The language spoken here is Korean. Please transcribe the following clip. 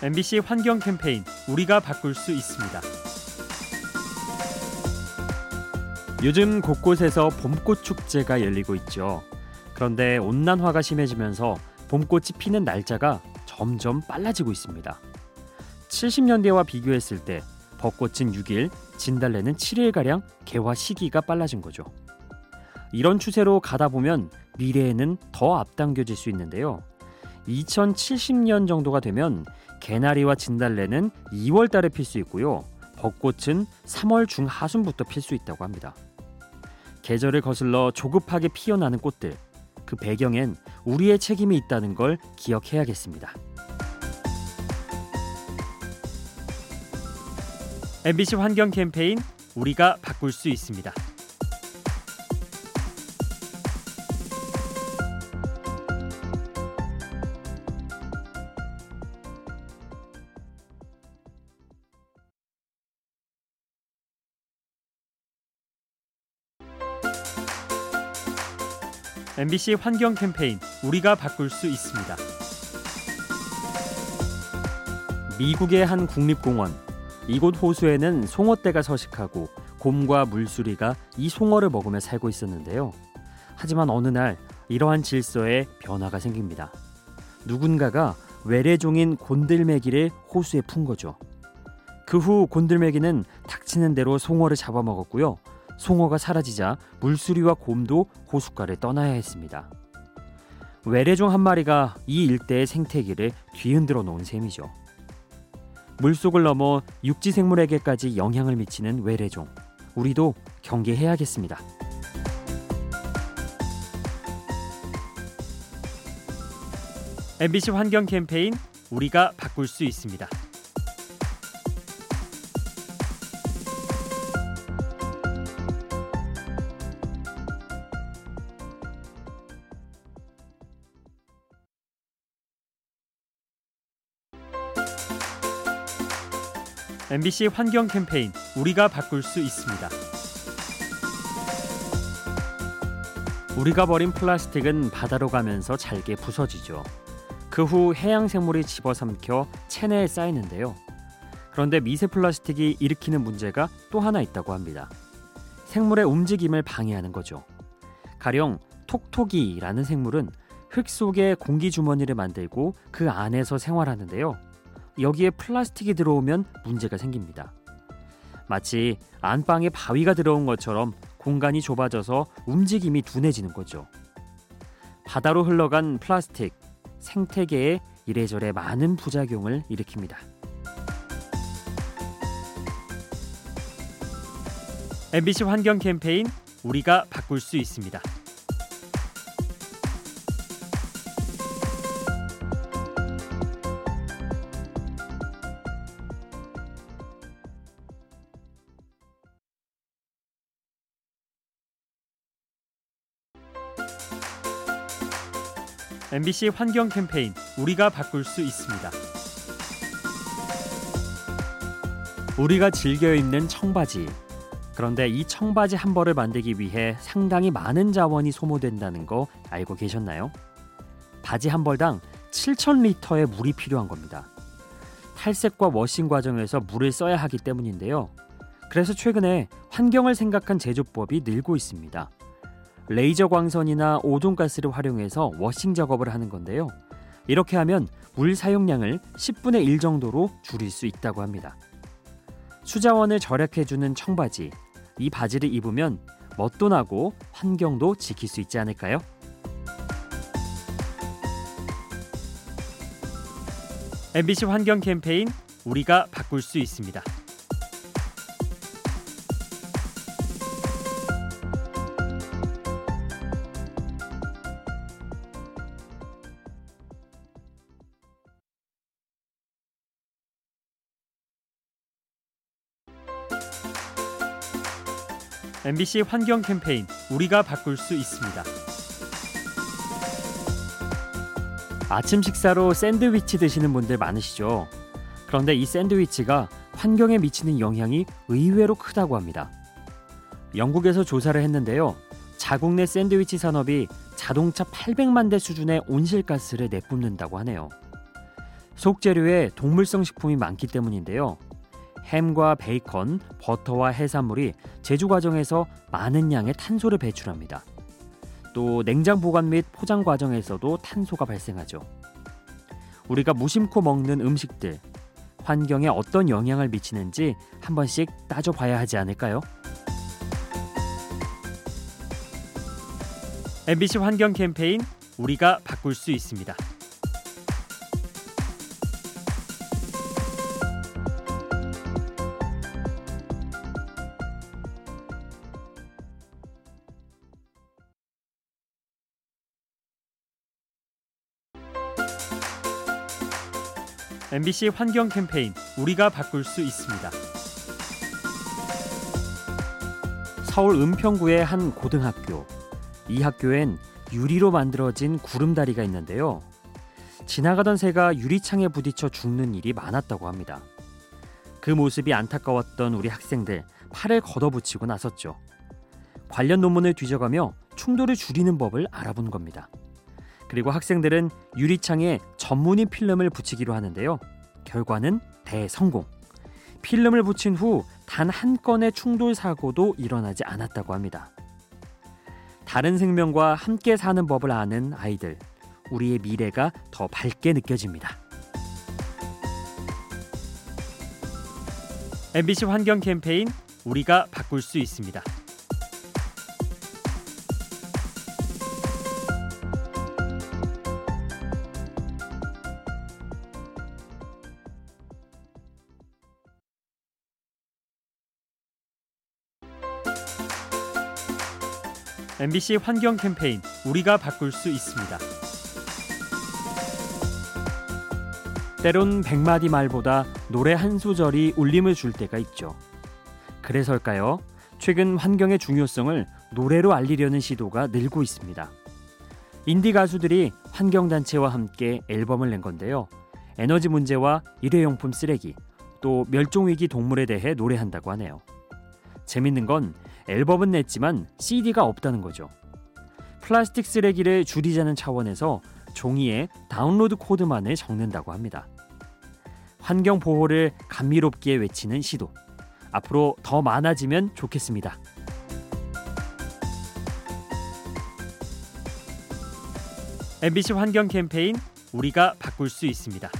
MBC 환경 캠페인 우리가 바꿀 수 있습니다. 요즘 곳곳에서 봄꽃 축제가 열리고 있죠. 그런데 온난화가 심해지면서 봄꽃이 피는 날짜가 점점 빨라지고 있습니다. 70년대와 비교했을 때 벚꽃은 6일, 진달래는 7일 가량 개화 시기가 빨라진 거죠. 이런 추세로 가다 보면 미래에는 더 앞당겨질 수 있는데요. 2070년 정도가 되면 개나리와 진달래는 2월 달에 필 수 있고요. 벚꽃은 3월 중하순부터 필 수 있다고 합니다. 계절을 거슬러 조급하게 피어나는 꽃들. 그 배경엔 우리의 책임이 있다는 걸 기억해야겠습니다. MBC 환경 캠페인 우리가 바꿀 수 있습니다. MBC 환경 캠페인 우리가 바꿀 수 있습니다. 미국의 한 국립공원 이곳 호수에는 송어떼가 서식하고 곰과 물수리가 이 송어를 먹으며 살고 있었는데요. 하지만 어느 날 이러한 질서에 변화가 생깁니다. 누군가가 외래종인 곤들매기를 호수에 푼 거죠. 그 후 곤들매기는 닥치는 대로 송어를 잡아먹었고요. 송어가 사라지자 물수리와 곰도 호숫가를 떠나야 했습니다. 외래종 한 마리가 이 일대의 생태계를 뒤흔들어 놓은 셈이죠. 물속을 넘어 육지 생물에게까지 영향을 미치는 외래종. 우리도 경계해야겠습니다. MBC 환경 캠페인 우리가 바꿀 수 있습니다. MBC 환경 캠페인 우리가 바꿀 수 있습니다. 우리가 버린 플라스틱은 바다로 가면서 잘게 부서지죠. 그 후 해양 생물이 집어삼켜 체내에 쌓이는데요. 그런데 미세 플라스틱이 일으키는 문제가 또 하나 있다고 합니다. 생물의 움직임을 방해하는 거죠. 가령 톡톡이라는 생물은 흙 속에 공기 주머니를 만들고 그 안에서 생활하는데요. 여기에 플라스틱이 들어오면 문제가 생깁니다. 마치 안방에 바위가 들어온 것처럼 공간이 좁아져서 움직임이 둔해지는 거죠. 바다로 흘러간 플라스틱, 생태계에 이래저래 많은 부작용을 일으킵니다. MBC 환경 캠페인 우리가 바꿀 수 있습니다. MBC 환경 캠페인 우리가 바꿀 수 있습니다. 우리가 즐겨 입는 청바지. 그런데 이 청바지 한 벌을 만들기 위해 상당히 많은 자원이 소모된다는 거 알고 계셨나요? 바지 한 벌당 7,000리터의 물이 필요한 겁니다. 탈색과 워싱 과정에서 물을 써야 하기 때문인데요. 그래서 최근에 환경을 생각한 제조법이 늘고 있습니다. 레이저 광선이나 오존가스를 활용해서 워싱 작업을 하는 건데요. 이렇게 하면 물 사용량을 10분의 1 정도로 줄일 수 있다고 합니다. 수자원을 절약해주는 청바지. 이 바지를 입으면 멋도 나고 환경도 지킬 수 있지 않을까요? MBC 환경 캠페인 우리가 바꿀 수 있습니다. MBC 환경 캠페인 우리가 바꿀 수 있습니다. 아침 식사로 샌드위치 드시는 분들 많으시죠? 그런데 이 샌드위치가 환경에 미치는 영향이 의외로 크다고 합니다. 영국에서 조사를 했는데요. 자국 내 샌드위치 산업이 자동차 800만 대 수준의 온실가스를 내뿜는다고 하네요. 속재료에 동물성 식품이 많기 때문인데요. 햄과 베이컨, 버터와 해산물이 제조 과정에서 많은 양의 탄소를 배출합니다. 또 냉장 보관 및 포장 과정에서도 탄소가 발생하죠. 우리가 무심코 먹는 음식들, 환경에 어떤 영향을 미치는지 한 번씩 따져봐야 하지 않을까요? MBC 환경 캠페인 우리가 바꿀 수 있습니다. MBC 환경 캠페인 우리가 바꿀 수 있습니다. 서울 은평구의 한 고등학교. 이 학교엔 유리로 만들어진 구름다리가 있는데요. 지나가던 새가 유리창에 부딪혀 죽는 일이 많았다고 합니다. 그 모습이 안타까웠던 우리 학생들 팔을 걷어붙이고 나섰죠. 관련 논문을 뒤져가며 충돌을 줄이는 법을 알아본 겁니다. 그리고 학생들은 유리창에 전문의 필름을 붙이기로 하는데요. 결과는 대성공. 필름을 붙인 후 단 한 건의 충돌 사고도 일어나지 않았다고 합니다. 다른 생명과 함께 사는 법을 아는 아이들. 우리의 미래가 더 밝게 느껴집니다. MBC 환경 캠페인 우리가 바꿀 수 있습니다. MBC 환경 캠페인 우리가 바꿀 수 있습니다. 때론 백마디 말보다 노래 한 소절이 울림을 줄 때가 있죠. 그래서일까요? 최근 환경의 중요성을 노래로 알리려는 시도가 늘고 있습니다. 인디 가수들이 환경단체와 함께 앨범을 낸 건데요. 에너지 문제와 일회용품 쓰레기, 또 멸종위기 동물에 대해 노래한다고 하네요. 재밌는 건 앨범은 냈지만 CD가 없다는 거죠. 플라스틱 쓰레기를 줄이자는 차원에서 종이에 다운로드 코드만을 적는다고 합니다. 환경 보호를 감미롭게 외치는 시도. 앞으로 더 많아지면 좋겠습니다. 환경 캠페인 우리가 바꿀 수 있습니다.